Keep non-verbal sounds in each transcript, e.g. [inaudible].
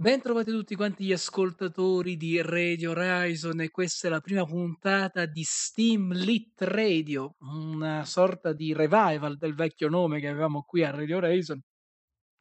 Bentrovati tutti quanti gli ascoltatori di Radio Horizon e questa è la prima puntata di Steam Lit Radio, una sorta di revival del vecchio nome che avevamo qui a Radio Horizon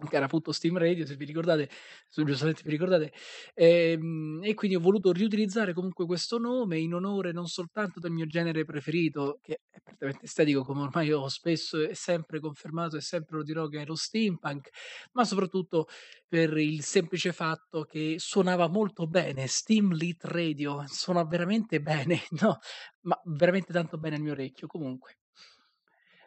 che era appunto Steam Radio, se vi ricordate, se giustamente vi ricordate, ehm, e quindi ho voluto riutilizzare comunque questo nome in onore non soltanto del mio genere preferito, che è prettamente estetico, come ormai ho spesso e sempre confermato e sempre lo dirò che è lo steampunk, ma soprattutto per il semplice fatto che suonava molto bene, Steam Lit Radio, suona veramente bene, [laughs] no, ma veramente tanto bene al mio orecchio. Comunque,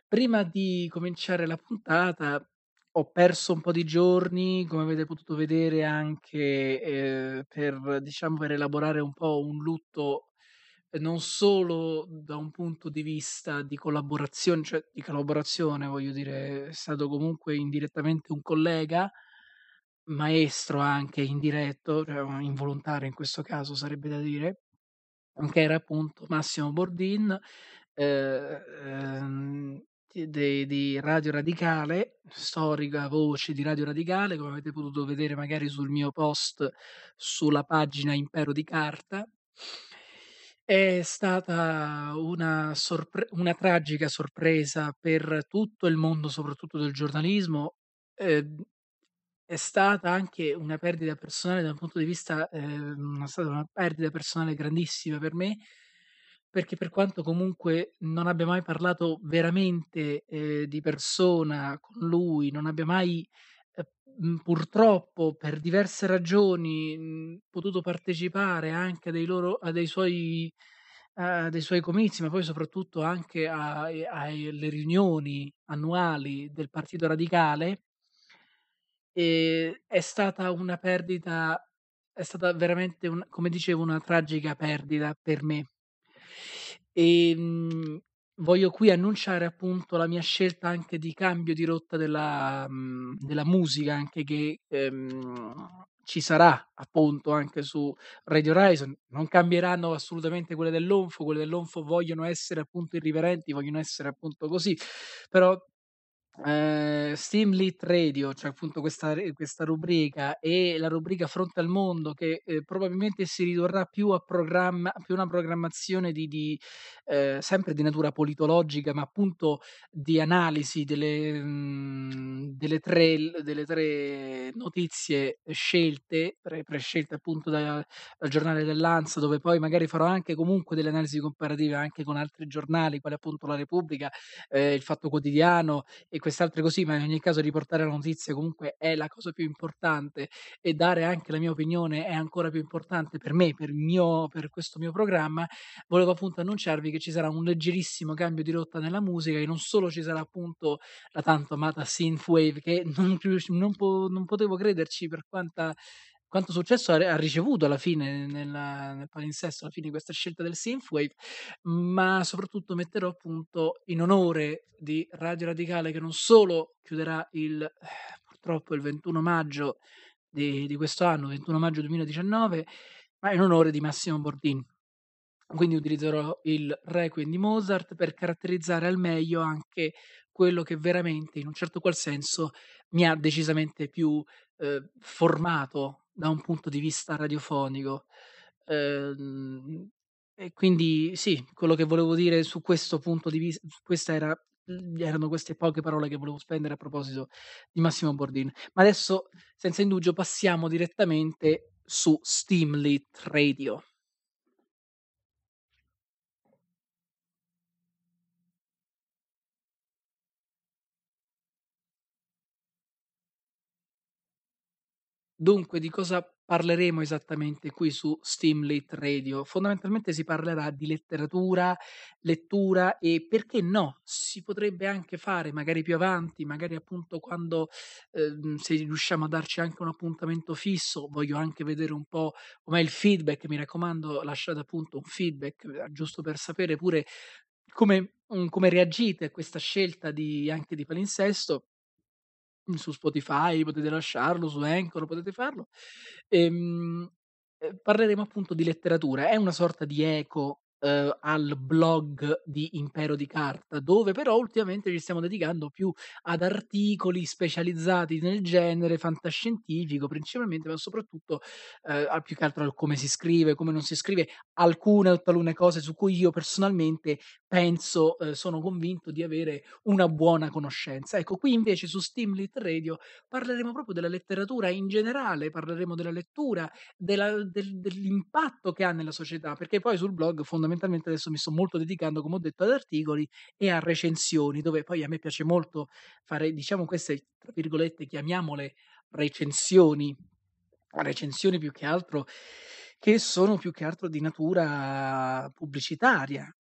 prima di cominciare la puntata ho perso un po' di giorni, come avete potuto vedere anche, ehm, per diciamo per elaborare un po' un lutto, ehm, non solo da un punto di vista di collaborazione cioè di collaborazione voglio dire, è stato comunque indirettamente un collega, maestro anche indiretto, cioè involontario in questo caso sarebbe da dire, che era appunto Massimo Bordin, ehm, ehm di di Radio Radicale, storica voce di Radio Radicale, come avete potuto vedere magari sul mio post sulla pagina Impero di Carta. È stata una sorpre una tragica sorpresa per tutto il mondo, soprattutto del giornalismo. Ehm, è stata anche una perdita personale da un punto di vista ehm, è stata una perdita personale grandissima per me perché per quanto comunque non abbia mai parlato veramente, ehm, di persona con lui, non abbia mai, mhmm, purtroppo per diverse ragioni, mhmm, potuto partecipare anche a dei loro a dei suoi a dei suoi comizi, ma poi soprattutto anche alle riunioni annuali del Partito Radicale ehm, è stata una perdita è stata veramente un come dicevo, una tragica perdita per me. Ehm, voglio qui annunciare appunto la mia scelta anche di cambio di rotta della mhmm, della musica anche che, ehm, ci sarà appunto anche su Radio Horizon. Non cambieranno assolutamente quelle dell'Onfo, quelle dell'Onfo vogliono essere appunto irriverenti, vogliono essere appunto così, però Ehm, Steam Lit Radio, cioè appunto questa re questa rubrica e la rubrica Fronte al mondo che, ehm, probabilmente si ridurrà più a programma più una programmazione di di ehm, sempre di natura politologica, ma appunto di analisi delle mhmm, delle 3 l delle 3 notizie scelte, pre prescelte appunto da dal giornale dell'ANSA, dove poi magari farò anche comunque delle analisi comparative anche con altri giornali, quali appunto La Repubblica, ehm, Il Fatto Quotidiano e quest'altre così, ma in ogni caso riportare la notizia comunque è la cosa più importante e dare anche la mia opinione è ancora più importante per me, per mio per questo mio programma, volevo appunto annunciarvi che ci sarà un leggerissimo cambio di rotta nella musica e non solo ci sarà appunto la tanto amata synthwave che non non po non potevo crederci per quanta quanto successo ha ricevuto alla fine nella nel palinsesto, alla fine di questa scelta del synthwave, ma soprattutto metterò appunto in onore di Radio Radicale che non solo chiuderà il purtroppo il 21 maggio di di questo anno, 21 maggio 2019, ma in onore di Massimo Bordin. Quindi utilizzerò il Requiem di Mozart per caratterizzare al meglio anche quello che veramente, in un certo qual senso, mi ha decisamente più, ehm, formato da un punto di vista radiofonico. Ehm, e quindi sì, quello che volevo dire su questo punto di vis su questa era mhmm, erano queste poche parole che volevo spendere a proposito di Massimo Bordin. Ma adesso, senza indugio, passiamo direttamente su Steamlit Radio. Dunque, di cosa parleremo esattamente qui su Steamlit Radio? Fondamentalmente si parlerà di letteratura, lettura e perché no, si potrebbe anche fare magari più avanti, magari appunto quando, ehm, se riusciamo a darci anche un appuntamento fisso, voglio anche vedere un po' com'è il feedback, mi raccomando lasciate appunto un feedback, ehm, giusto per sapere pure come mhmm, come reagite a questa scelta di anche di palinsesto. Mhmm, su Spotify potete lasciarlo, su Anchor potete farlo. Ehm, ehm, parleremo appunto di letteratura. È una sorta di eco uhm, al blog di Impero di Carta, dove però ultimamente ci stiamo dedicando più ad articoli specializzati nel genere fantascientifico principalmente, ma soprattutto, al più che altro al come si scrive, come non si scrive, alcune o talune cose su cui io personalmente penso, uhm, sono convinto di avere una buona conoscenza. Ecco, qui invece su Steamlit Radio parleremo proprio della letteratura in generale, parleremo della lettura, della del dell'impatto che ha nella società, perché poi sul blog fondamentalmente adesso mi sto molto dedicando, come ho detto, ad articoli e a recensioni, dove poi a me piace molto fare, diciamo, queste, tra virgolette, chiamiamole recensioni, recensioni più che altro che sono più che altro di natura pubblicitaria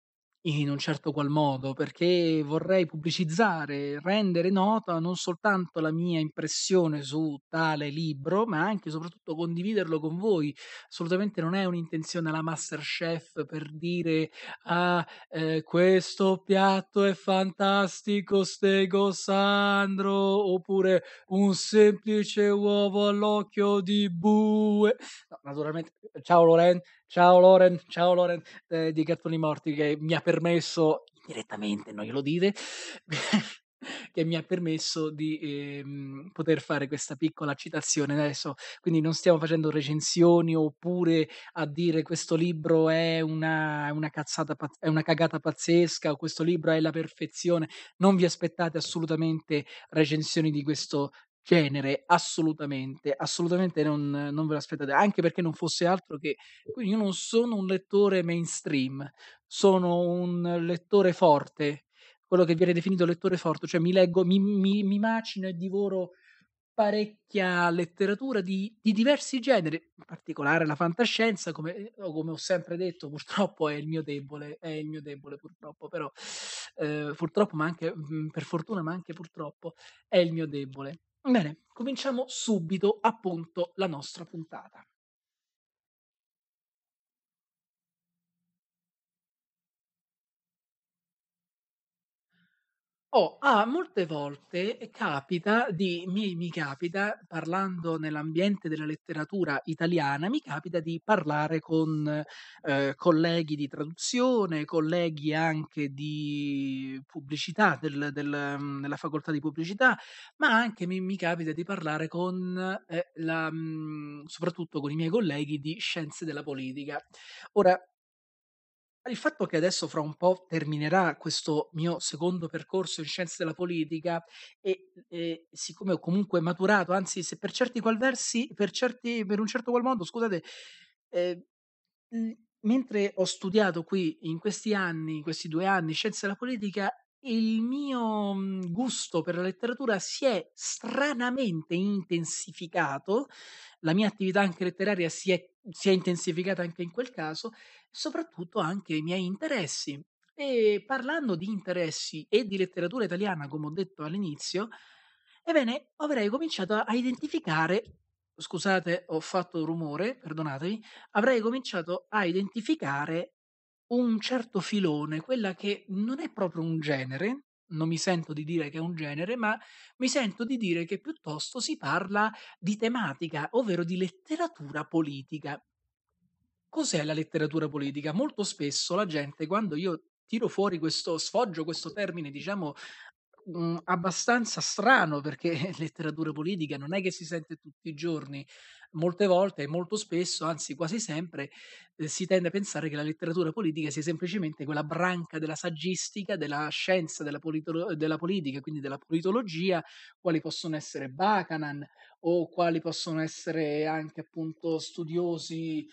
in un certo qual modo, perché vorrei pubblicizzare, rendere nota non soltanto la mia impressione su tale libro, ma anche e soprattutto condividerlo con voi. Assolutamente non è un'intenzione alla MasterChef per dire: "Ah, ehm, questo piatto è fantastico, stego Sandro", oppure "un semplice uovo all'occhio di bue". No, naturalmente ciao Loren, ciao Loren, ciao Loren, ehm, di Gattoni Morti che mi ha permesso, indirettamente, non glielo dite, [laughs] che mi ha permesso di, ehm, poter fare questa piccola citazione. Adesso quindi non stiamo facendo recensioni oppure a dire questo libro è una una cazzata è una cagata pazzesca o questo libro è la perfezione. Non vi aspettate assolutamente recensioni di questo genere, assolutamente, assolutamente non non ve lo aspettate, anche perché non fosse altro che quindi io non sono un lettore mainstream, sono un lettore forte, quello che viene definito lettore forte, cioè mi leggo mi mi mi macino e divoro parecchia letteratura di di diversi generi, in particolare la fantascienza come o come ho sempre detto purtroppo è il mio debole, è il mio debole purtroppo, però, ehm, purtroppo ma anche, mhmm, per fortuna, ma anche purtroppo è il mio debole. Bene, cominciamo subito appunto la nostra puntata. Oh, ah, molte volte capita di mi mi capita, parlando nell'ambiente della letteratura italiana, mi capita di parlare con, ehm, colleghi di traduzione, colleghi anche di pubblicità del del mhmm, nella facoltà di pubblicità, ma anche mi mi capita di parlare con, ehm, la mhmm, soprattutto con i miei colleghi di scienze della politica. Ora il fatto che adesso fra un po' terminerà questo mio secondo percorso in scienze della politica e, ehm, siccome ho comunque maturato, anzi se per certi qual versi per certi per un certo qual modo scusate, mhmm, mentre ho studiato qui in questi anni, in questi 2 anni scienze della politica, il mio, mhmm, gusto per la letteratura si è stranamente intensificato, la mia attività anche letteraria si è si è intensificata anche in quel caso, soprattutto anche i miei interessi. E parlando di interessi e di letteratura italiana, come ho detto all'inizio, ebbene avrei cominciato a identificare scusate ho fatto rumore, perdonatemi, avrei cominciato a identificare un certo filone, quella che non è proprio un genere, non mi sento di dire che è un genere, ma mi sento di dire che piuttosto si parla di tematica, ovvero di letteratura politica. Cos'è la letteratura politica? Molto spesso la gente quando io tiro fuori questo sfoggio questo termine diciamo, mhmm, abbastanza strano perché [laughs] letteratura politica non è che si sente tutti i giorni, molte volte e molto spesso, anzi quasi sempre, ehm, si tende a pensare che la letteratura politica sia semplicemente quella branca della saggistica, della scienza della politolo della politica, quindi della politologia, quali possono essere Buchanan o quali possono essere anche appunto studiosi,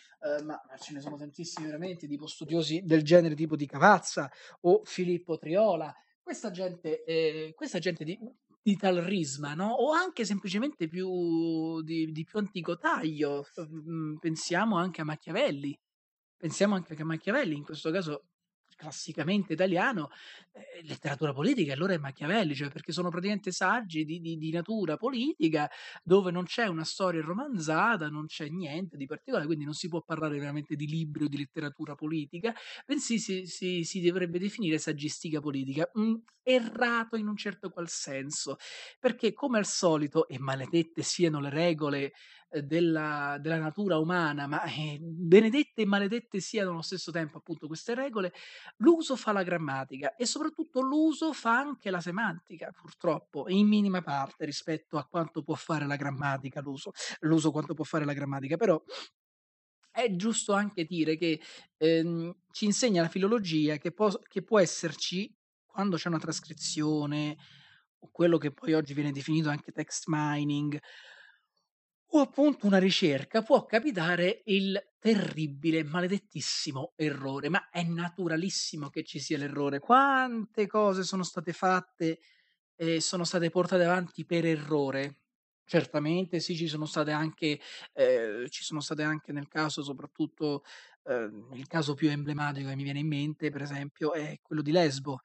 ma ma ce ne sono tantissimi veramente, tipo studiosi del genere tipo di Cavazza o Filippo Triola. Questa gente ehm, questa gente di di tal risma, no, o anche semplicemente più di di più antico taglio, pensiamo anche a Machiavelli. Pensiamo anche che Machiavelli, in questo caso classicamente italiano, ehm, letteratura politica allora è Machiavelli, cioè perché sono praticamente saggi di di di natura politica, dove non c'è una storia romanzata, non c'è niente di particolare, quindi non si può parlare veramente di libri o di letteratura politica, bensì si si si dovrebbe definire saggistica politica. Mhmm, errato in un certo qual senso, perché come al solito, e maledette siano le regole della della natura umana, ma, eh, benedette e maledette siano allo stesso tempo appunto queste regole, l'uso fa la grammatica e soprattutto l'uso fa anche la semantica purtroppo, in minima parte rispetto a quanto può fare la grammatica l'uso l'uso quanto può fare la grammatica, però è giusto anche dire che, ehm, ci insegna la filologia che pos che può esserci, quando c'è una trascrizione, o quello che poi oggi viene definito anche text mining, o appunto una ricerca, può capitare il terribile, maledettissimo errore, ma è naturalissimo che ci sia l'errore. Quante cose sono state fatte e sono state portate avanti per errore? Certamente sì, ci sono state anche ehm, ci sono state anche nel caso soprattutto ehm, il caso più emblematico che mi viene in mente, per esempio, è quello di Lesbo,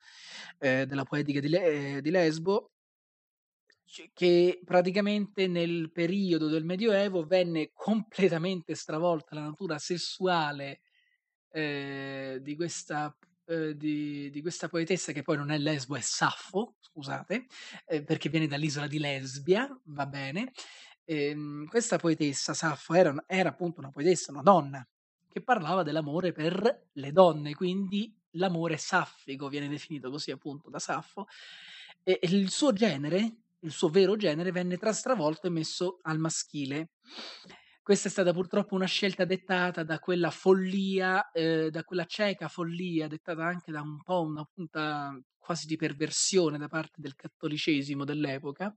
ehm, della poetica di Le ehm, di Lesbo che praticamente nel periodo del Medioevo venne completamente stravolta la natura sessuale, ehm, di questa ehm, di di questa poetessa che poi non è Lesbo, è Saffo, scusate, ehm, perché viene dall'isola di Lesbia, va bene. Ehm, questa poetessa Saffo era era appunto una poetessa, una donna, che parlava dell'amore per le donne, quindi l'amore saffico viene definito così appunto da Saffo, e il suo genere, il suo vero genere venne tra stravolto e messo al maschile. Questa è stata purtroppo una scelta dettata da quella follia, ehm, da quella cieca follia dettata anche da un po' una punta quasi di perversione da parte del cattolicesimo dell'epoca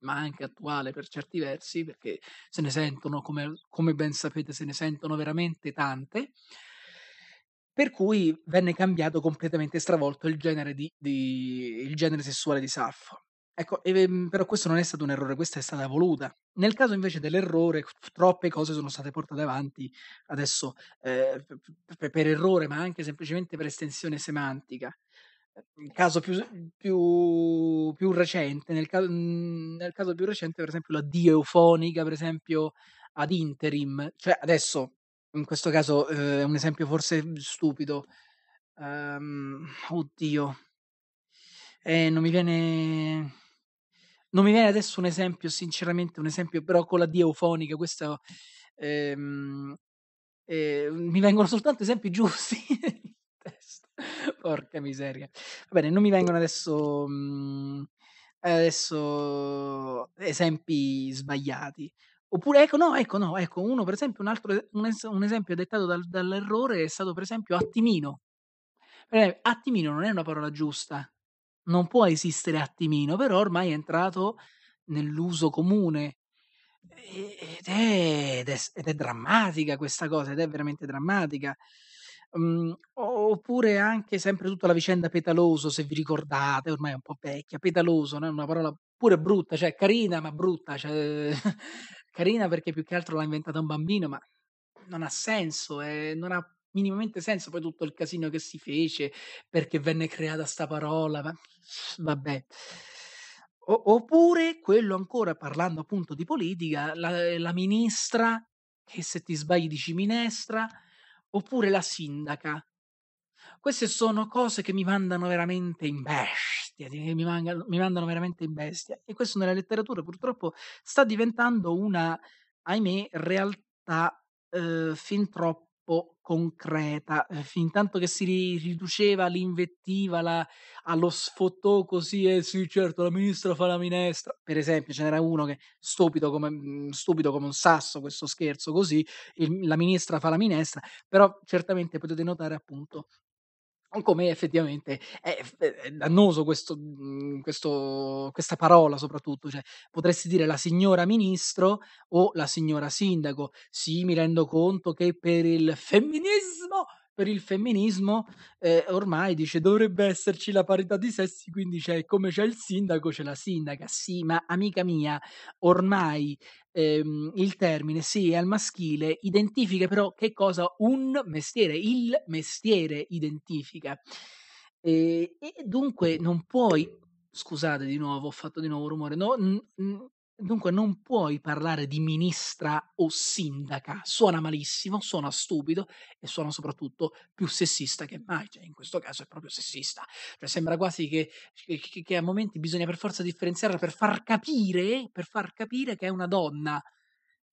ma anche attuale per certi versi, perché se ne sentono, come come ben sapete, se ne sentono veramente tante. Per cui venne cambiato completamente stravolto il genere di di il genere sessuale di Saffo. Ecco, ehm, però questo non è stato un errore, questa è stata voluta. Nel caso invece dell'errore, troppe cose sono state portate avanti adesso, ehm, p p per errore, ma anche semplicemente per estensione semantica. Ehm, il caso più più più recente, nel ca mhmm, nel caso più recente per esempio la D eufonica, per esempio ad interim, cioè adesso in questo caso, ehm, è un esempio forse, stupido. Ehm, oddio. Eh, non mi viene non mi viene adesso un esempio, sinceramente un esempio, però con la D eufonica questo ehm, ehm, mi vengono soltanto esempi giusti. [laughs] Porca miseria. Va bene, non mi vengono adesso mhmm, adesso esempi sbagliati. Oppure ecco, no, ecco, no, ecco, uno per esempio un altro un es un esempio dettato dal dall'errore è stato per esempio attimino. Eh, attimino non è una parola giusta. Non può esistere attimino, però ormai è entrato nell'uso comune. Ed è ed è ed è drammatica questa cosa, ed è veramente drammatica. O oppure anche sempre tutta la vicenda Petaloso, se vi ricordate, ormai è un po' vecchia. Petaloso, no, una parola pure brutta, cioè carina ma brutta, cioè [laughs] carina perché più che altro l'ha inventata un bambino, ma non ha senso, ehm, non ha minimamente senso poi tutto il casino che si fece, perché venne creata 'sta parola, ma vabbè. O oppure quello ancora, parlando appunto di politica, la la ministra, che se ti sbagli dici minestra, oppure la sindaca. Queste sono cose che mi mandano veramente in bestia, mi mangano mi mandano veramente in bestia. E questo nella letteratura purtroppo sta diventando una, ahimè, realtà, uhm, fin troppo concreta, ehm, fintanto che si ri riduceva l'invettiva, la allo sfottò così: "Eh sì, certo, la ministra fa la minestra." Per esempio, ce n'era uno che stupido come mhmm, stupido come un sasso questo scherzo così, il la ministra fa la minestra, però certamente potete notare appunto come effettivamente è è dannoso questo mhmm, questo questa parola soprattutto, cioè potresti dire la signora ministro o la signora sindaco. Sì, mi rendo conto che per il femminismo per il femminismo, ehm, ormai dice dovrebbe esserci la parità di sessi, quindi c'è come c'è il sindaco, c'è la sindaca. Sì, ma amica mia, ormai, ehm, il termine sì, è al maschile, identifica però che cosa? Un mestiere, il mestiere identifica. Ehm, e dunque non puoi scusate di nuovo, ho fatto di nuovo rumore, no n n dunque non puoi parlare di ministra o sindaca, suona malissimo, suona stupido e suona soprattutto più sessista che mai, cioè in questo caso è proprio sessista. Cioè sembra quasi che che che a momenti bisogna per forza differenziarla per far capire per far capire che è una donna.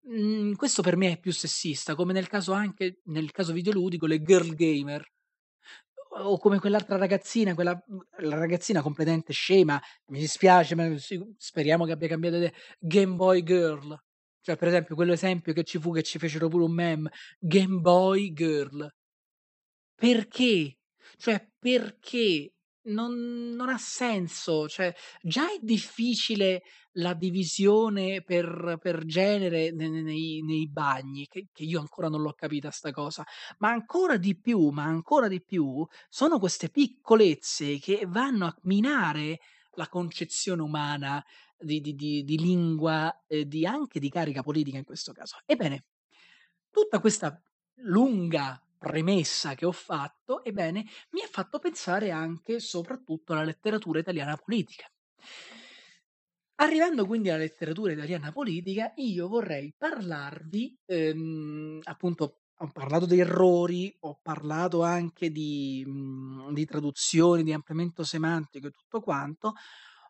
Mhmm, questo per me è più sessista, come nel caso anche nel caso videoludico, le girl gamer. O come quell'altra ragazzina, quella mhmm, la ragazzina completamente scema, mi dispiace, ma speriamo che abbia cambiato idea, Game Boy Girl. Cioè, per esempio, quell'esempio che ci fu, che ci fecero pure un meme, Game Boy Girl. Perché? Cioè, perché? Non non ha senso, cioè già è difficile la divisione per per genere ne ne nei nei bagni, che che io ancora non l'ho capita 'sta cosa, ma ancora di più ma ancora di più, sono queste piccolezze che vanno a minare la concezione umana di di di di lingua e di anche di carica politica in questo caso. Ebbene, tutta questa lunga premessa che ho fatto, ebbene, mi ha fatto pensare anche soprattutto alla letteratura italiana politica. Arrivando quindi alla letteratura italiana politica, io vorrei parlarvi, ehm, appunto ho parlato di errori, ho parlato anche di mhmm, di traduzioni, di ampliamento semantico e tutto quanto,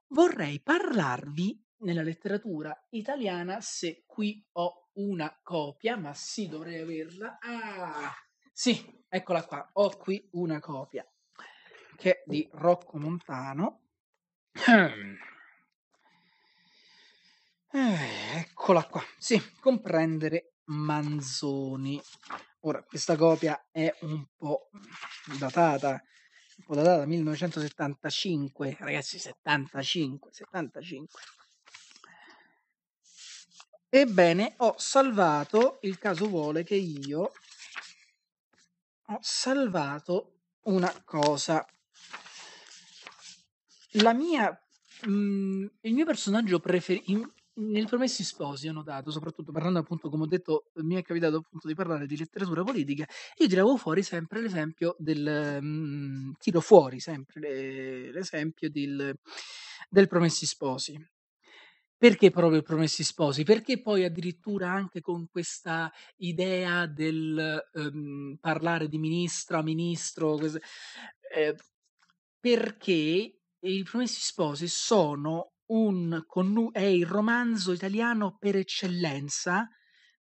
vorrei parlarvi nella letteratura italiana, se qui ho una copia, ma sì dovrei averla. Ah! Sì, eccola qua, ho qui una copia che è di Rocco Montano. [clears throat] Eh, eccola qua, sì, comprendere Manzoni. Ora, questa copia è un po' datata, un po' datata 1975, ragazzi, 75, 75. Ebbene, ho salvato, il caso vuole che io ho salvato una cosa. La mia mhmm, il mio personaggio preferi in nel Promessi Sposi ho notato, soprattutto parlando appunto, come ho detto, mi è capitato appunto di parlare di letteratura politica, io tiravo fuori sempre l'esempio del mhmm, tiro fuori sempre le l'esempio del del Promessi Sposi. Perché proprio Promessi Sposi? Perché poi addirittura anche con questa idea del, uhm, parlare di ministra, ministro, ques ehm, perché i Promessi Sposi sono un connu è il romanzo italiano per eccellenza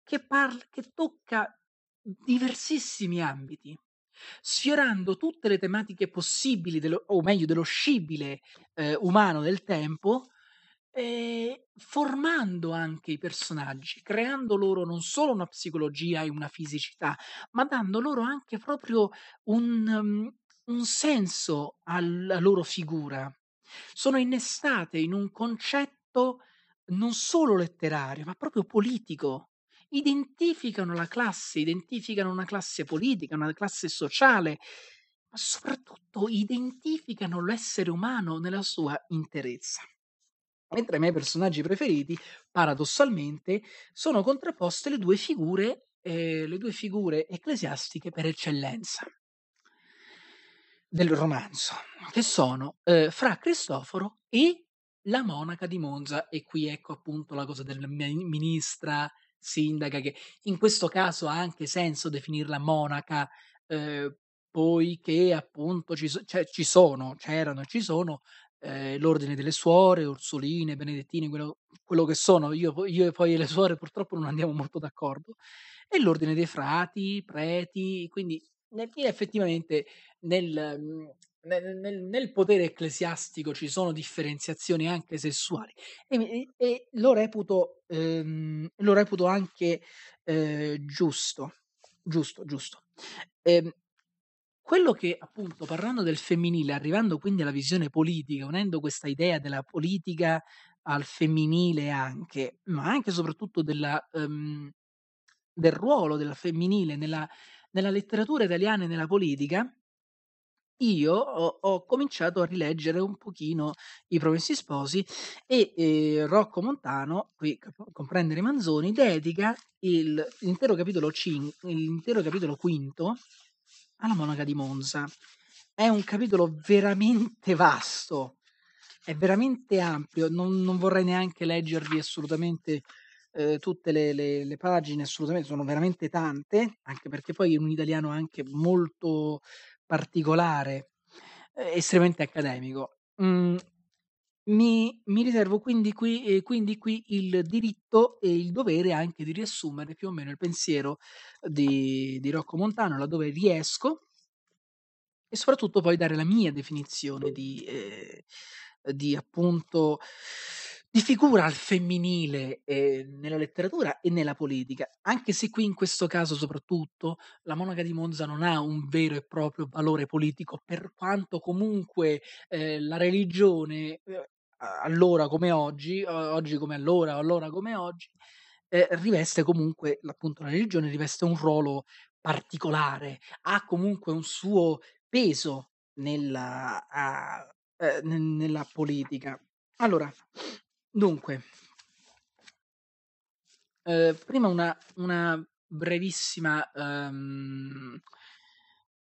che parl che tocca diversissimi ambiti, sfiorando tutte le tematiche possibili dello o meglio dello scibile, ehm, umano del tempo, ehm, formando anche i personaggi, creando loro non solo una psicologia e una fisicità, ma dando loro anche proprio un mhmm, un senso alla loro figura. Sono innestate in un concetto non solo letterario, ma proprio politico. Identificano la classe, identificano una classe politica, una classe sociale, ma soprattutto identificano l'essere umano nella sua interezza. Mentre i miei personaggi preferiti, paradossalmente, sono contrapposte le due figure ehm, le due figure ecclesiastiche per eccellenza del romanzo, che sono, ehm, Fra Cristoforo e la monaca di Monza. E qui ecco appunto la cosa del mi ministra, sindaca, che in questo caso ha anche senso definirla monaca, ehm, poiché appunto ci cioè ci sono, c'erano e ci sono, ehm, l'ordine delle suore, Orsoline, Benedettine, quello quello che sono. Io io e poi le suore [laughs] purtroppo non andiamo molto d'accordo, e l'ordine dei frati, preti, quindi nel effettivamente nel mhmm, nel nel nel potere ecclesiastico ci sono differenziazioni anche sessuali e e e lo reputo ehm, lo reputo anche, ehm, giusto, giusto, giusto. Ehm, quello che appunto parlando del femminile, arrivando quindi alla visione politica, unendo questa idea della politica al femminile anche, ma anche e soprattutto della ehm, del ruolo della femminile nella nella letteratura italiana e nella politica io ho ho cominciato a rileggere un pochino I Promessi Sposi e, ehm, Rocco Montano, qui comprendere Manzoni, dedica il l'intero capitolo cin l'intero capitolo quinto alla monaca di Monza. È un capitolo veramente vasto, è veramente ampio, non non vorrei neanche leggervi assolutamente, ehm, tutte le le le pagine, assolutamente, sono veramente tante, anche perché poi è un italiano anche molto particolare, ehm, estremamente accademico. Mhmm mi mi riservo quindi qui ehm, quindi qui il diritto e il dovere anche di riassumere più o meno il pensiero di di Rocco Montano, laddove riesco e soprattutto poi dare la mia definizione di ehm, di appunto di figura al femminile, ehm, nella letteratura e nella politica, anche se qui in questo caso soprattutto la monaca di Monza non ha un vero e proprio valore politico, per quanto comunque, ehm, la religione, a allora come oggi, o oggi come allora, allora come oggi, ehm, riveste comunque appunto la religione riveste un ruolo particolare, ha comunque un suo peso nella a ehm, ne nella politica. Allora, dunque Ehm, prima una una brevissima, ehm,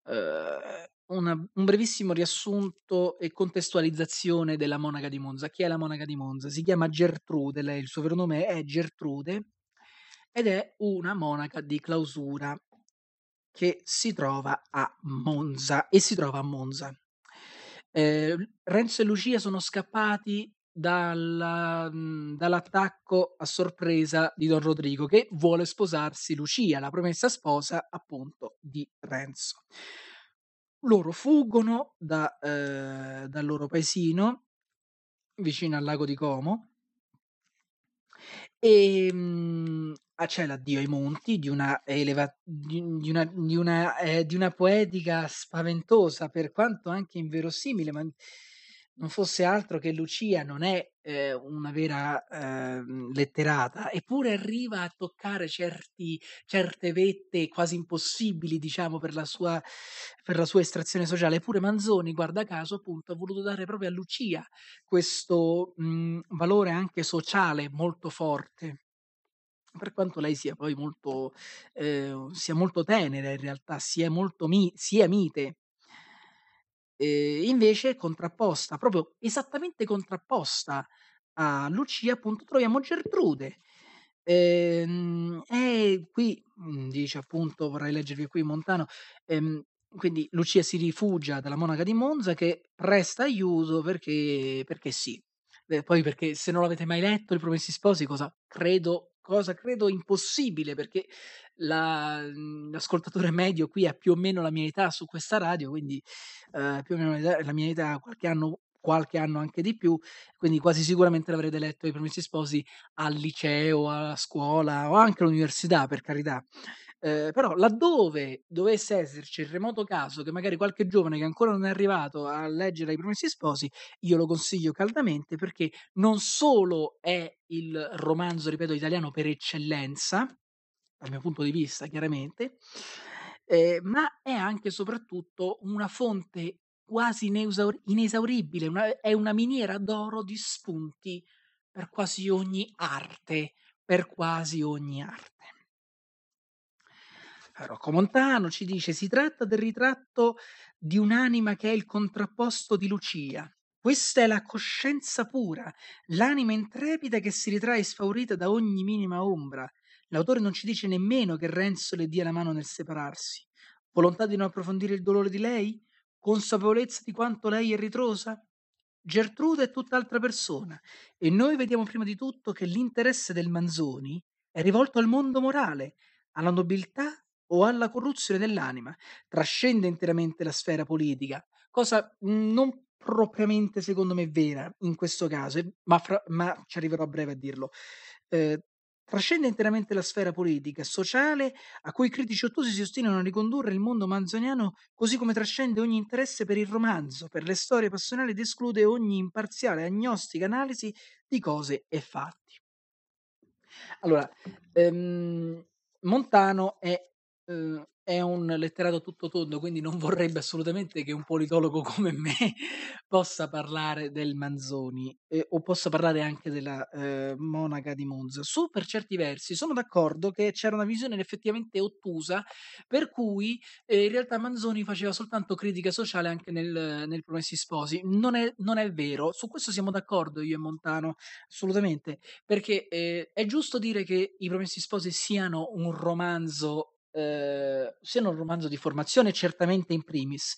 ehm, una un brevissimo riassunto e contestualizzazione della monaca di Monza. Chi è la monaca di Monza? Si chiama Gertrude, lei il suo vero nome è Gertrude ed è una monaca di clausura che si trova a Monza e si trova a Monza. Ehm, Renzo e Lucia sono scappati dalla dall'attacco a sorpresa di Don Rodrigo, che vuole sposarsi Lucia, la promessa sposa appunto di Renzo. Loro fuggono da ehm, dal loro paesino, vicino al lago di Como ehm, ah, c'è l'addio ai monti di una eleva di di una di una ehm, di una poetica spaventosa, per quanto anche inverosimile, ma non fosse altro che Lucia non è, ehm, una vera, ehm, letterata, eppure arriva a toccare certi certe vette quasi impossibili, diciamo, per la sua per la sua estrazione sociale. Eppure Manzoni, guarda caso, appunto, ha voluto dare proprio a Lucia questo, mhmm, valore anche sociale molto forte. Per quanto lei sia poi molto ehm, sia molto tenera in realtà, sia molto mi sia mite. Ehm, invece contrapposta, proprio esattamente contrapposta a Lucia, appunto, troviamo Gertrude. Ehm, e qui, mhmm, dice appunto vorrei leggervi qui Montano, ehm, quindi Lucia si rifugia dalla monaca di Monza che presta aiuto perché perché sì. E poi perché se non l'avete mai letto I Promessi Sposi, cosa credo cosa credo impossibile, perché la l'ascoltatore medio qui ha più o meno la mia età su questa radio, quindi, ehm, più o meno la mia età, qualche anno qualche anno anche di più, quindi quasi sicuramente l'avrete letto I Promessi Sposi al liceo, a scuola o anche all'università, per carità. Ehm, però laddove dovesse esserci il remoto caso che magari qualche giovane che ancora non è arrivato a leggere I Promessi Sposi, io lo consiglio caldamente perché non solo è il romanzo, ripeto, italiano per eccellenza, dal mio punto di vista chiaramente, ehm, ma è anche e soprattutto una fonte quasi inesauribile, una è una miniera d'oro di spunti per quasi ogni arte, per quasi ogni arte. Rocco Montano ci dice: "Si tratta del ritratto di un'anima che è il contrapposto di Lucia. Questa è la coscienza pura, l'anima intrepida che si ritrae sfavorita da ogni minima ombra. L'autore non ci dice nemmeno che Renzo le dia la mano nel separarsi. Volontà di non approfondire il dolore di lei? Consapevolezza di quanto lei è ritrosa? Gertrude è tutt'altra persona e noi vediamo prima di tutto che l'interesse del Manzoni è rivolto al mondo morale, alla nobiltà o alla corruzione dell'anima, trascende interamente la sfera politica, cosa mhmm, non propriamente secondo me vera in questo caso, ma fra ma ci arriverò a breve a dirlo. Ehm, trascende interamente la sfera politica sociale a cui critici ottusi si ostinano a ricondurre il mondo manzoniano, così come trascende ogni interesse per il romanzo, per le storie passionali ed esclude ogni imparziale agnostica analisi di cose e fatti. Allora, ehm, Montano è uhm, è un letterato tutto tondo, quindi non vorrebbe assolutamente che un politologo [laughs] come me possa parlare del Manzoni, ehm, o possa parlare anche della, ehm, monaca di Monza. Su per certi versi sono d'accordo che c'era una visione effettivamente ottusa, per cui, ehm, in realtà Manzoni faceva soltanto critica sociale anche nel nel Promessi Sposi. Non è non è vero, su questo siamo d'accordo io e Montano, assolutamente, perché, ehm, è giusto dire che I Promessi Sposi siano un romanzo ehm, siano un romanzo di formazione certamente in primis,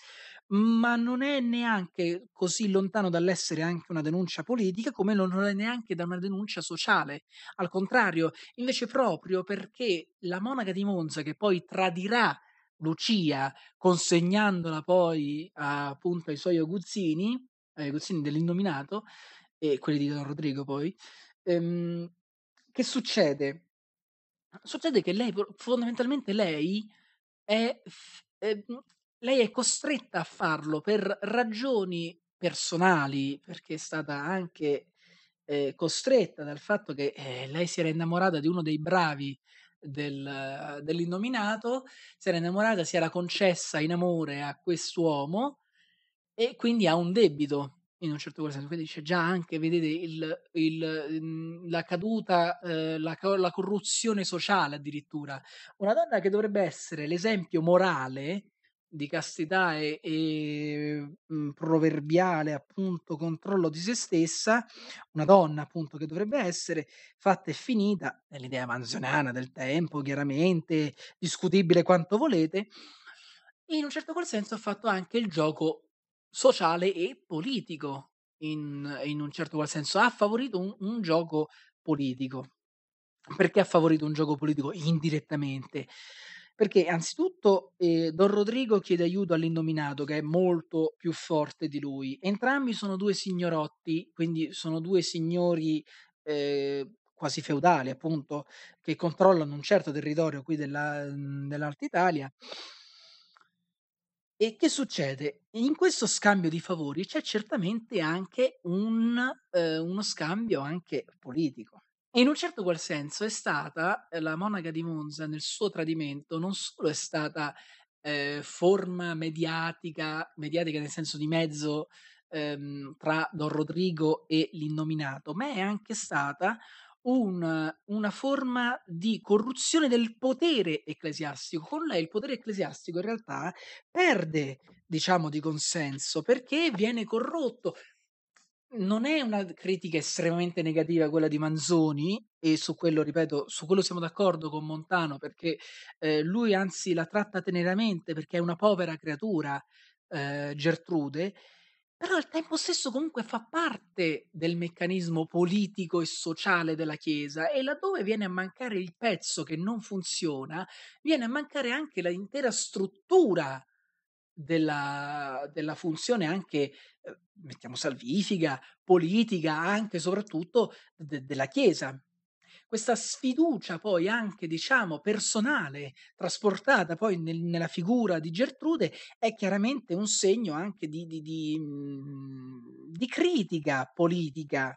ma non è neanche così lontano dall'essere anche una denuncia politica, come non è neanche da una denuncia sociale. Al contrario, invece proprio perché la monaca di Monza che poi tradirà Lucia consegnandola poi a- appunto ai suoi aguzzini, ai aguzzini dell'innominato, e quelli di Don Rodrigo poi, ehm, che succede? Succede che lei, fondamentalmente lei è, f- è- lei è costretta a farlo per ragioni personali, perché è stata anche eh, costretta dal fatto che eh, lei si era innamorata di uno dei bravi del, dell'innominato, si era innamorata, si era concessa in amore a quest'uomo e quindi ha un debito in un certo senso. Quindi dice già anche, vedete, il, il, mhmm, la caduta, eh, la, la corruzione sociale addirittura. Una donna che dovrebbe essere l'esempio morale di castità e, e, mh, proverbiale appunto controllo di se stessa, una donna appunto che dovrebbe essere fatta e finita, nell'idea manzoniana del tempo, chiaramente, discutibile quanto volete, in un certo qual senso ha fatto anche il gioco sociale e politico, in, in un certo qual senso, ha favorito un, un gioco politico. Perché ha favorito un gioco politico indirettamente? Perché anzitutto eh, Don Rodrigo chiede aiuto all'innominato che è molto più forte di lui. Entrambi sono due signorotti, quindi sono due signori eh, quasi feudali, appunto, che controllano un certo territorio qui della, dell'Alta Italia. E che succede? In questo scambio di favori c'è certamente anche un, eh, uno scambio anche politico. In un certo qual senso è stata eh, la monaca di Monza nel suo tradimento, non solo è stata eh, forma mediatica, mediatica nel senso di mezzo ehm, tra Don Rodrigo e l'innominato, ma è anche stata un, una forma di corruzione del potere ecclesiastico. Con lei il potere ecclesiastico in realtà perde, diciamo, di consenso perché viene corrotto non è una critica estremamente negativa quella di Manzoni e su quello, ripeto, su quello siamo d'accordo con Montano perché eh, lui anzi la tratta teneramente perché è una povera creatura, eh, Gertrude, però al tempo stesso comunque fa parte del meccanismo politico e sociale della Chiesa e laddove viene a mancare il pezzo che non funziona, viene a mancare anche l'intera struttura della, della funzione anche, eh, mettiamo salvifica, politica, anche e soprattutto de- della Chiesa. Questa sfiducia poi anche, diciamo, personale, trasportata poi nel- nella figura di Gertrude, è chiaramente un segno anche di, di- di, mm, di critica politica.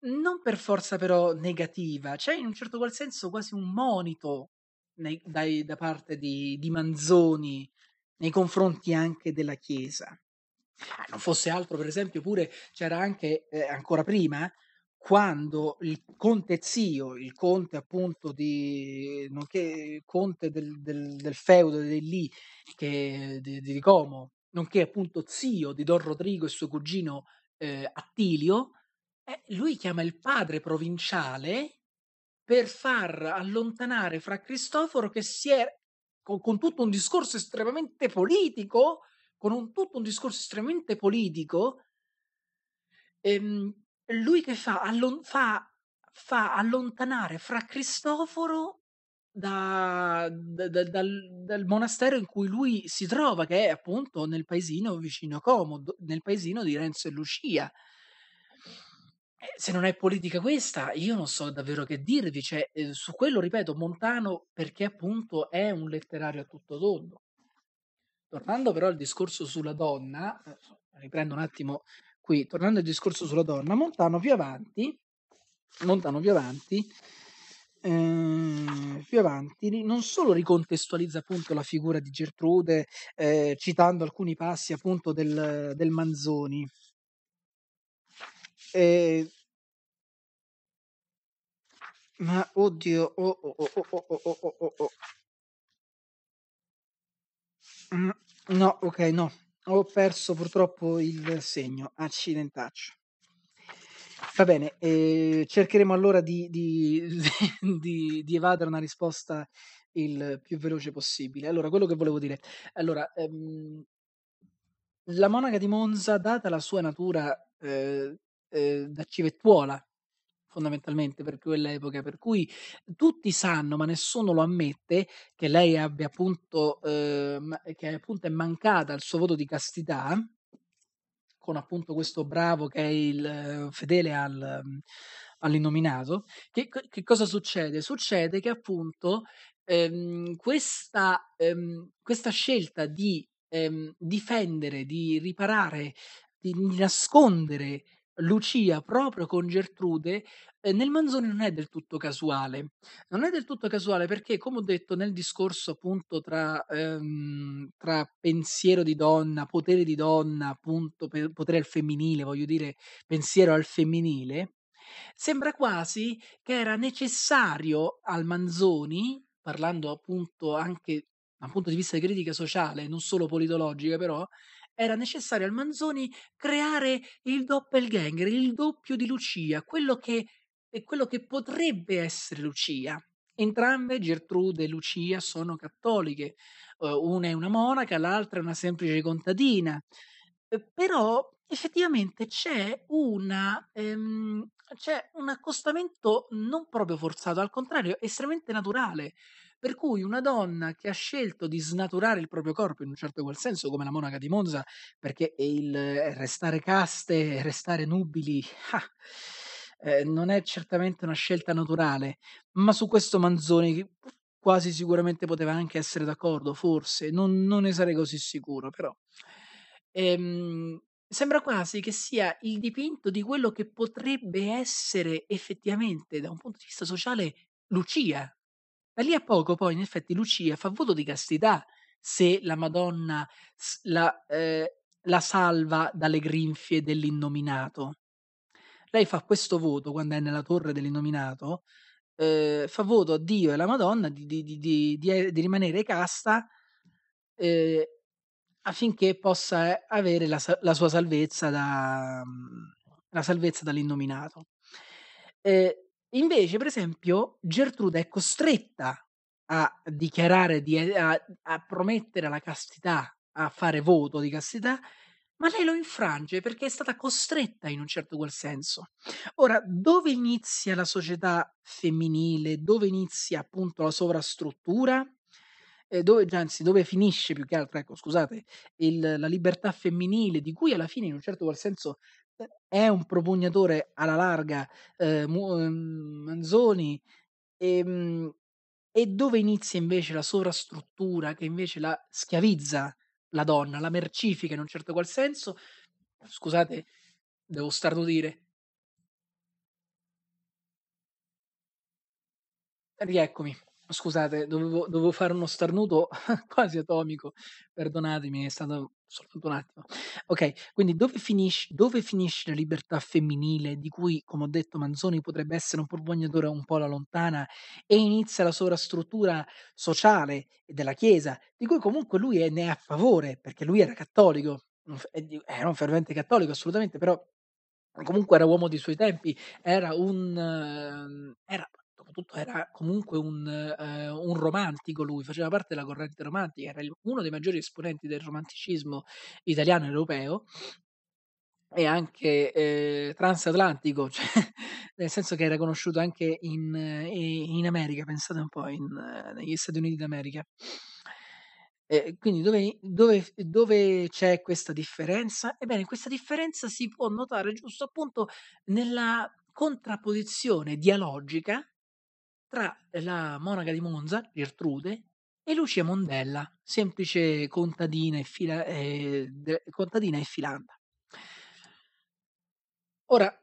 Non per forza però negativa, c'è in un certo qual senso quasi un monito nei- dai- da parte di, di Manzoni nei confronti anche della Chiesa. Non fosse altro, per esempio, pure c'era anche eh, ancora prima, quando il conte zio, il conte appunto di, nonché conte del, del, del feudo lì, che, di, di Como, nonché appunto zio di Don Rodrigo e suo cugino eh, Attilio, eh, lui chiama il padre provinciale per far allontanare fra Cristoforo che si è con, con tutto un discorso estremamente politico, con un, tutto un discorso estremamente politico, ehm, lui che fa, allon- fa, fa allontanare fra Cristoforo da- da- da- dal, dal monastero in cui lui si trova, che è appunto nel paesino vicino a Como, nel paesino di Renzo e Lucia. Eh, se non è politica questa, io non so davvero che dirvi, cioè, eh, su quello ripeto, Montano perché appunto è un letterario a tutto tondo. Tornando però al discorso sulla donna, eh, riprendo un attimo qui, tornando al discorso sulla donna, Montano più avanti, Montano più avanti, eh, più avanti, non solo ricontestualizza appunto la figura di Gertrude, eh, citando alcuni passi appunto del, del Manzoni, eh, ma oddio, oh, oh, oh, oh, oh, oh, oh, oh, oh. Mm, no, ok, no, ho perso purtroppo il segno, accidentaccio. Va bene, eh, cercheremo allora di, di, [laughs] di, di evadere una risposta il più veloce possibile. Allora, quello che volevo dire, allora, ehm, La monaca di Monza, data la sua natura, ehm, ehm, da civettuola, fondamentalmente per quell'epoca, per cui tutti sanno, ma nessuno lo ammette, che lei abbia appunto, ehm, che appunto è mancata il suo voto di castità con appunto questo bravo che è il fedele al mhmm, all'innominato, che che cosa succede? Succede che appunto, ehm, questa ehm, questa scelta di, ehm, difendere, di riparare, di nascondere Lucia proprio con Gertrude, nel Manzoni non è del tutto casuale. Non è del tutto casuale perché, come ho detto nel discorso appunto tra ehm, tra pensiero di donna, potere di donna, appunto pe potere al femminile, voglio dire pensiero al femminile, sembra quasi che era necessario al Manzoni, parlando appunto anche da un punto di vista di critica sociale, non solo politologica però, era necessario al Manzoni creare il doppelganger, il doppio di Lucia, quello che quello che potrebbe essere Lucia. Entrambe, Gertrude e Lucia, sono cattoliche. Uhm, una è una monaca, l'altra è una semplice contadina. Uhm, però effettivamente c'è una ehm, c'è un accostamento non proprio forzato, al contrario estremamente naturale, per cui una donna che ha scelto di snaturare il proprio corpo in un certo qual senso, come la monaca di Monza, perché il restare caste, restare nubili, ah, ehm, non è certamente una scelta naturale, ma su questo Manzoni quasi sicuramente poteva anche essere d'accordo, forse, non non ne sarei così sicuro, però. Ehm, sembra quasi che sia il dipinto di quello che potrebbe essere effettivamente, da un punto di vista sociale, Lucia. Da lì a poco poi in effetti Lucia fa voto di castità se la Madonna la ehm, la salva dalle grinfie dell'innominato. Lei fa questo voto quando è nella torre dell'innominato, ehm, fa voto a Dio e alla Madonna di di di di e di rimanere casta, ehm, affinché possa, avere la la sua salvezza da mhmm, la salvezza dall'innominato. Ehm, invece per esempio Gertrude è costretta a dichiarare di e a a promettere la castità, a fare voto di castità, ma lei lo infrange perché è stata costretta in un certo qual senso. Ora, dove inizia la società femminile, dove inizia appunto la sovrastruttura, e dove anzi dove finisce più che altro, ecco scusate, il la libertà femminile di cui alla fine in un certo qual senso, è un propugnatore alla larga, mu ehm, Manzoni, ehm, e dove inizia invece la sovrastruttura che invece la schiavizza la donna, la mercifica in un certo qual senso, scusate, devo starnutire. Rieccomi. Scusate, dovevo dovevo fare uno starnuto [laughs] quasi atomico, perdonatemi, è stato soltanto un attimo. Okay, quindi dove finisc dove finisce la libertà femminile, di cui, come ho detto, Manzoni potrebbe essere un propugnatore un po' alla lontana, e inizia la sovrastruttura sociale della Chiesa, di cui comunque lui è ne è a favore, perché lui era cattolico, e di era un fervente cattolico assolutamente, però comunque era uomo dei suoi tempi, era un era dopotutto era comunque un ehm, un romantico lui, faceva parte della corrente romantica, era uno dei maggiori esponenti del romanticismo italiano e europeo e anche, ehm, transatlantico, [laughs] cioè nel senso che era conosciuto anche in i in America, pensate un po', in negli Stati Uniti d'America. Quindi dove dove dove c'è questa differenza? Ebbene, questa differenza si può notare giusto appunto nella contrapposizione dialogica tra la monaca di Monza, Gertrude, e Lucia Mondella, semplice contadina e fila de contadina e filanda. Ora,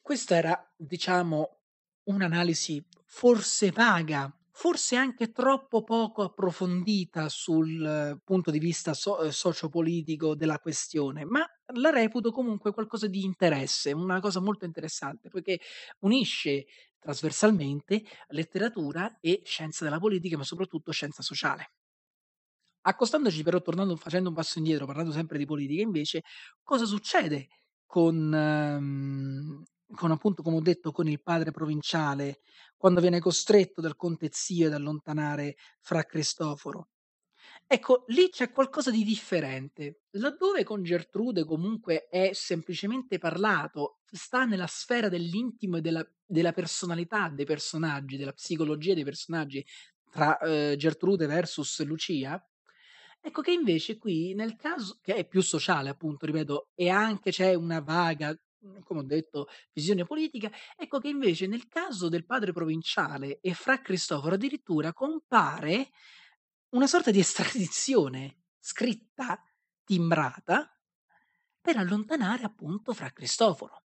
questa era, diciamo, un'analisi forse vaga, forse anche troppo poco approfondita sul punto di vista so ehm, sociopolitico della questione, ma la reputo comunque qualcosa di interesse, una cosa molto interessante, poiché unisce trasversalmente letteratura e scienza della politica, ma soprattutto scienza sociale. Accostandoci però tornando facendo un passo indietro, parlando sempre di politica invece, cosa succede con mhmm, con appunto, come ho detto, con il padre provinciale, quando viene costretto dal conte zio ad allontanare fra Cristoforo? Ecco, lì c'è qualcosa di differente. Laddove con Gertrude comunque è semplicemente parlato, sta nella sfera dell'intimo e della della personalità dei personaggi, della psicologia dei personaggi tra, uhm, Gertrude versus Lucia, ecco che invece qui nel caso che è più sociale appunto, ripeto, e anche c'è una vaga, come ho detto, visione politica, ecco che invece nel caso del padre provinciale e fra Cristoforo addirittura compare una sorta di estradizione scritta, timbrata, per allontanare appunto Fra Cristoforo.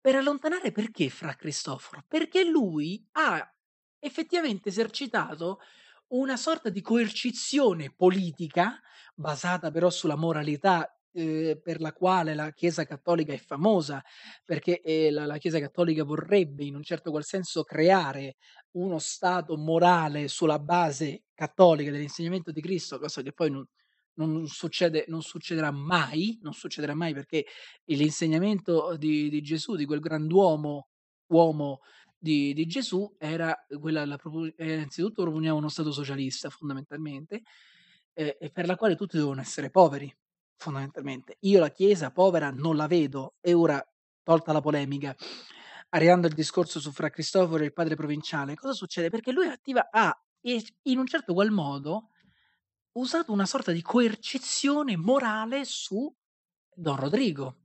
Per allontanare perché Fra Cristoforo? Perché lui ha effettivamente esercitato una sorta di coercizione politica, basata però sulla moralità, ehm, per la quale la Chiesa cattolica è famosa, perché, ehm, la la Chiesa cattolica vorrebbe in un certo qual senso creare uno stato morale sulla base cattolica dell'insegnamento di Cristo, cosa che poi non non succede non succederà mai, non succederà mai perché l'insegnamento di di Gesù, di quel grand'uomo uomo di di Gesù era quella la ehm, innanzitutto proponeva uno stato socialista fondamentalmente, ehm, e per la quale tutti dovevano essere poveri, fondamentalmente. Io la Chiesa povera non la vedo e ora, tolta la polemica, arrivando al discorso su Fra Cristoforo e il padre provinciale, cosa succede? Perché lui attiva ha in un certo qual modo usato una sorta di coercizione morale su Don Rodrigo.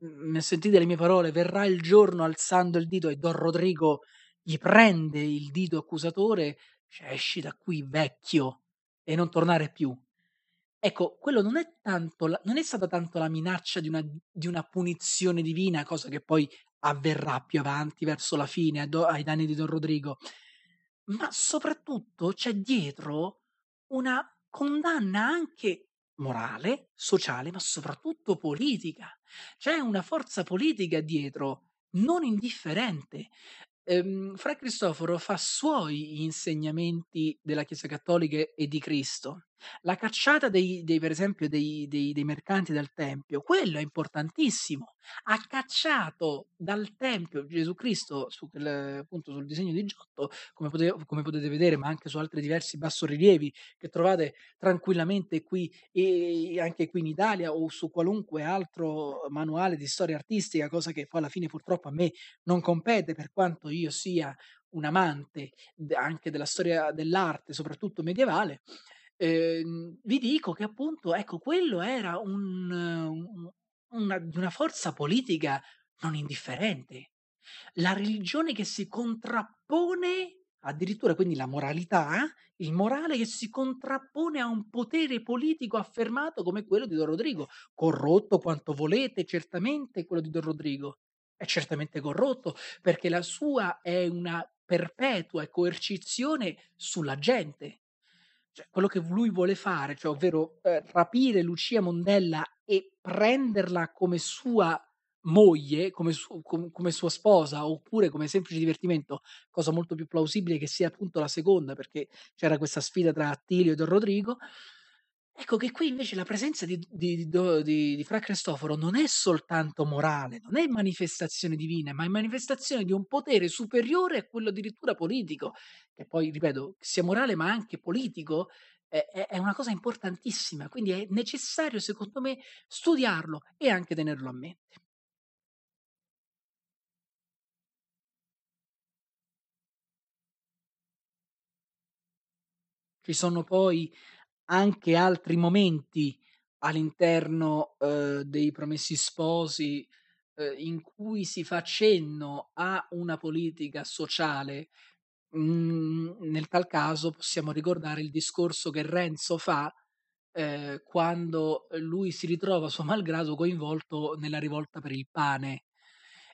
Nel sentite le mie parole, verrà il giorno alzando il dito e Don Rodrigo gli prende il dito accusatore, dice: "Esci da qui vecchio e non tornare più". Ecco, quello non è tanto la non è stata tanto la minaccia di una di una punizione divina, cosa che poi avverrà più avanti verso la fine a ai danni di Don Rodrigo, ma soprattutto c'è dietro una condanna anche morale, sociale, ma soprattutto politica. C'è una forza politica dietro, non indifferente. Ehm, Fra Cristoforo fa suoi gli insegnamenti della Chiesa cattolica e di Cristo. La cacciata dei dei per esempio dei dei dei mercanti dal tempio, quello è importantissimo. Ha cacciato dal tempio Gesù Cristo su quel appunto sul disegno di Giotto, come pote come potete vedere, ma anche su altri diversi bassorilievi che trovate tranquillamente qui, ehm, anche qui in Italia o su qualunque altro manuale di storia artistica, cosa che poi alla fine purtroppo a me non compete per quanto io sia un amante anche della storia dell'arte, soprattutto medievale. Ehm, vi dico che appunto, ecco, quello era un un una una forza politica non indifferente. La religione che si contrappone addirittura quindi la moralità, il morale che si contrappone a un potere politico affermato come quello di Don Rodrigo, corrotto quanto volete, certamente quello di Don Rodrigo è certamente corrotto, perché la sua è una perpetua coercizione sulla gente. Cioè, quello che lui vuole fare, cioè ovvero, ehm, rapire Lucia Mondella e prenderla come sua moglie, come su com come sua sposa, oppure come semplice divertimento, cosa molto più plausibile che sia appunto la seconda, perché c'era questa sfida tra Attilio e Don Rodrigo. Ecco che qui invece la presenza di di do di di Fra Cristoforo non è soltanto morale, non è manifestazione divina, ma è manifestazione di un potere superiore a quello addirittura politico, che poi ripeto, sia morale ma anche politico, è è una cosa importantissima, quindi è necessario secondo me studiarlo e anche tenerlo a mente. Ci sono poi anche altri momenti all'interno, uhm, dei Promessi Sposi, uhm, in cui si fa cenno a una politica sociale. Mhmm, nel tal caso possiamo ricordare il discorso che Renzo fa, ehm, quando lui si ritrova suo malgrado coinvolto nella rivolta per il pane,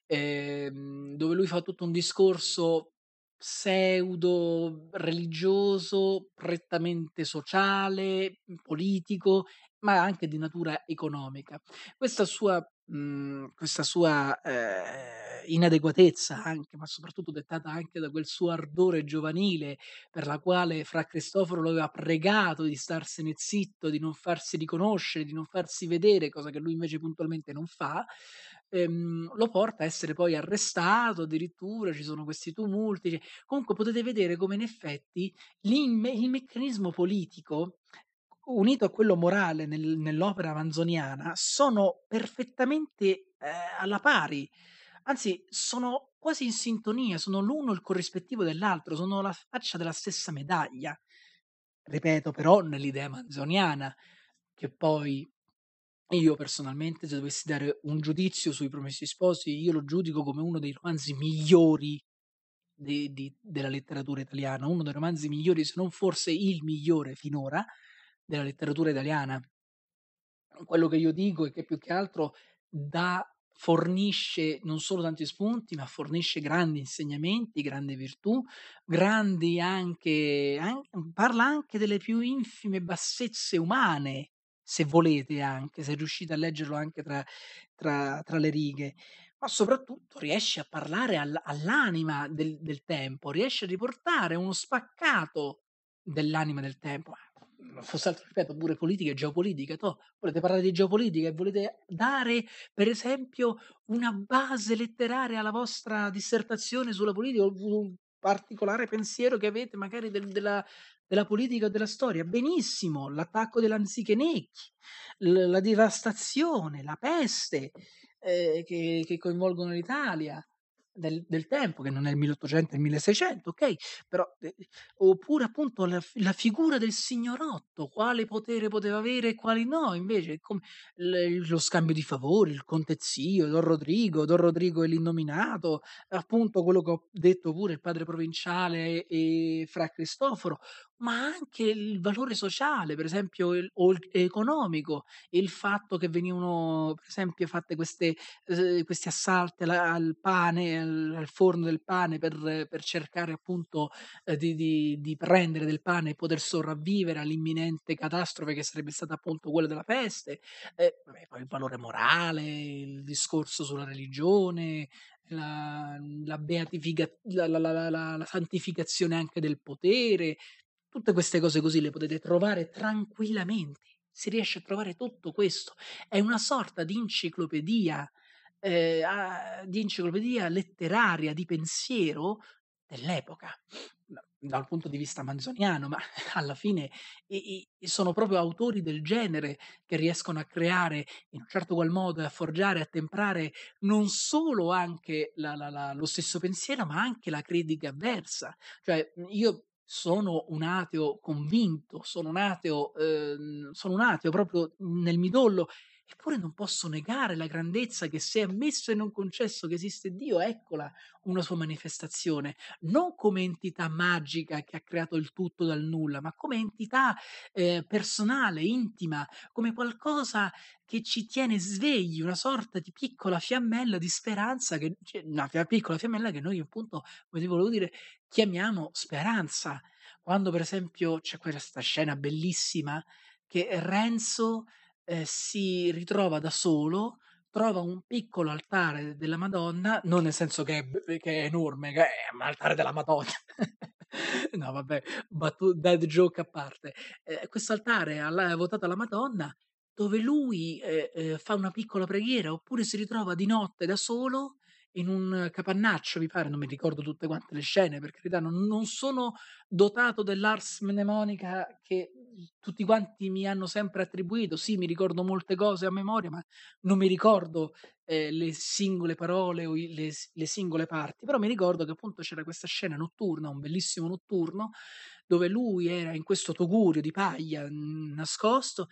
ehm, dove lui fa tutto un discorso pseudo religioso, prettamente sociale, politico, ma anche di natura economica. Questa sua mhmm, questa sua, ehm, inadeguatezza anche, ma soprattutto dettata anche da quel suo ardore giovanile per la quale Fra Cristoforo lo aveva pregato di starsene zitto, di non farsi riconoscere, di non farsi vedere, cosa che lui invece puntualmente non fa, ehm, lo porta a essere poi arrestato, addirittura ci sono questi tumulti. cioè, Comunque potete vedere come in effetti il meccanismo politico unito a quello morale nel- nell'opera manzoniana sono perfettamente eh, alla pari, anzi sono quasi in sintonia, sono l'uno il corrispettivo dell'altro, sono la faccia della stessa medaglia. Ripeto, però nell'idea manzoniana, che poi io personalmente, se dovessi dare un giudizio sui Promessi Sposi, io lo giudico come uno dei romanzi migliori de- di- della letteratura italiana, uno dei romanzi migliori, se non forse il migliore finora della letteratura italiana. Quello che io dico è che più che altro dà, fornisce non solo tanti spunti, ma fornisce grandi insegnamenti, grandi virtù, grandi anche, an- parla anche delle più infime bassezze umane, se volete anche, se riuscite a leggerlo anche tra, tra- tra le righe, ma soprattutto riesce a parlare al- all'anima del, del tempo, riesce a riportare uno spaccato dell'anima del tempo. Ma fosse altro, ripeto, pure politica e geopolitica. toh, volete parlare di geopolitica e volete dare, per esempio, una base letteraria alla vostra dissertazione sulla politica o particolare pensiero che avete magari del- della, della politica o della storia. Benissimo, l'attacco dell'Anzichenecchi, l- la devastazione, la peste eh, che, che coinvolgono l'Italia. Del, del tempo, che non è il 1800 e il 1600, ok? Però, eh, oppure appunto la, la figura del signorotto, quale potere poteva avere e quali no, invece come l- lo scambio di favori, il contezio, Don Rodrigo, Don Rodrigo è l'innominato, appunto quello che ho detto pure il padre provinciale e, e Fra Cristoforo, ma anche il valore sociale, per esempio, il- o il- economico, il fatto che venivano, per esempio, fatte queste, eh, questi assalti alla- al pane, al, al forno del pane per, per cercare appunto eh, di, di- di prendere del pane e poter sopravvivere all'imminente catastrofe che sarebbe stata appunto quella della peste. Eh, vabbè, poi il valore morale, il discorso sulla religione, la, la beatifica- la- la- la santificazione anche del potere, tutte queste cose così le potete trovare tranquillamente. Si riesce a trovare tutto questo. È una sorta di enciclopedia, eh, di enciclopedia letteraria, di pensiero dell'epoca, da- dal punto di vista manzoniano, ma [laughs] alla fine i- i- sono proprio autori del genere che riescono a creare in un certo qual modo e a forgiare, a temprare non solo anche la- la- la- lo stesso pensiero, ma anche la critica avversa. Cioè, io sono un ateo convinto, sono un ateo, ehm, sono un ateo proprio nel midollo, eppure non posso negare la grandezza che se ammesso e non concesso che esiste Dio, eccola una sua manifestazione, non come entità magica che ha creato il tutto dal nulla, ma come entità eh, personale, intima, come qualcosa che ci tiene svegli, una sorta di piccola fiammella di speranza, che, cioè, una piccola fiammella che noi appunto, come ti volevo dire, chiamiamo speranza. Quando per esempio c'è questa scena bellissima che Renzo eh, si ritrova da solo, trova un piccolo altare della Madonna, non nel senso che è, b- che è enorme, che è un altare della Madonna. [laughs] no, vabbè, battu- dead joke a parte. Eh, questo altare alla- votato alla Madonna, dove lui eh, eh, fa una piccola preghiera, oppure si ritrova di notte da solo in un capannaccio, mi pare, non mi ricordo tutte quante le scene, per carità, non, non sono dotato dell'ars mnemonica che tutti quanti mi hanno sempre attribuito. Sì, mi ricordo molte cose a memoria, ma non mi ricordo eh, le singole parole o i- le, le singole parti. Però mi ricordo che appunto c'era questa scena notturna, un bellissimo notturno, dove lui era in questo togurio di paglia mm, nascosto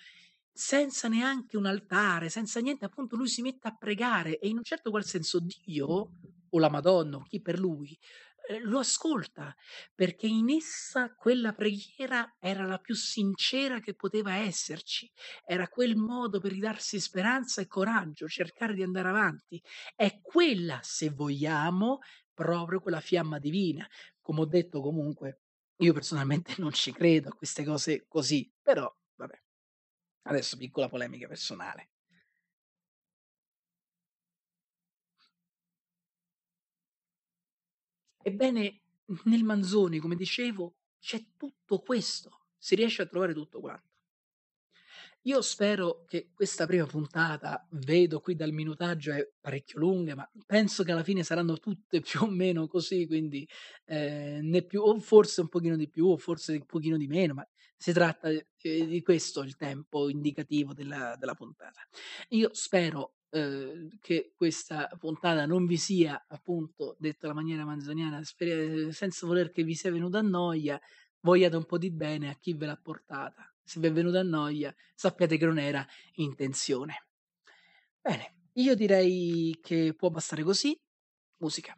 senza neanche un altare, senza niente, appunto lui si mette a pregare e in un certo qual senso Dio o la Madonna o chi per lui eh, lo ascolta perché in essa quella preghiera era la più sincera che poteva esserci, era quel modo per ridarsi speranza e coraggio, cercare di andare avanti. È quella, se vogliamo, proprio quella fiamma divina. Come ho detto comunque, io personalmente non ci credo a queste cose così, però vabbè. Adesso piccola polemica personale. Ebbene, nel Manzoni, come dicevo, c'è tutto questo, si riesce a trovare tutto quanto. Io spero che questa prima puntata, vedo qui dal minutaggio, è parecchio lunga, ma penso che alla fine saranno tutte più o meno così, quindi eh, né più, o forse un pochino di più, o forse un pochino di meno, ma si tratta eh, di questo il tempo indicativo della, della puntata. Io spero eh, che questa puntata non vi sia, appunto, detta alla maniera manzoniana, sper- senza voler che vi sia venuta a noia, vogliate un po' di bene a chi ve l'ha portata. Se vi è venuta a noia, sappiate che non era intenzione. Bene, io direi che può bastare così. Musica.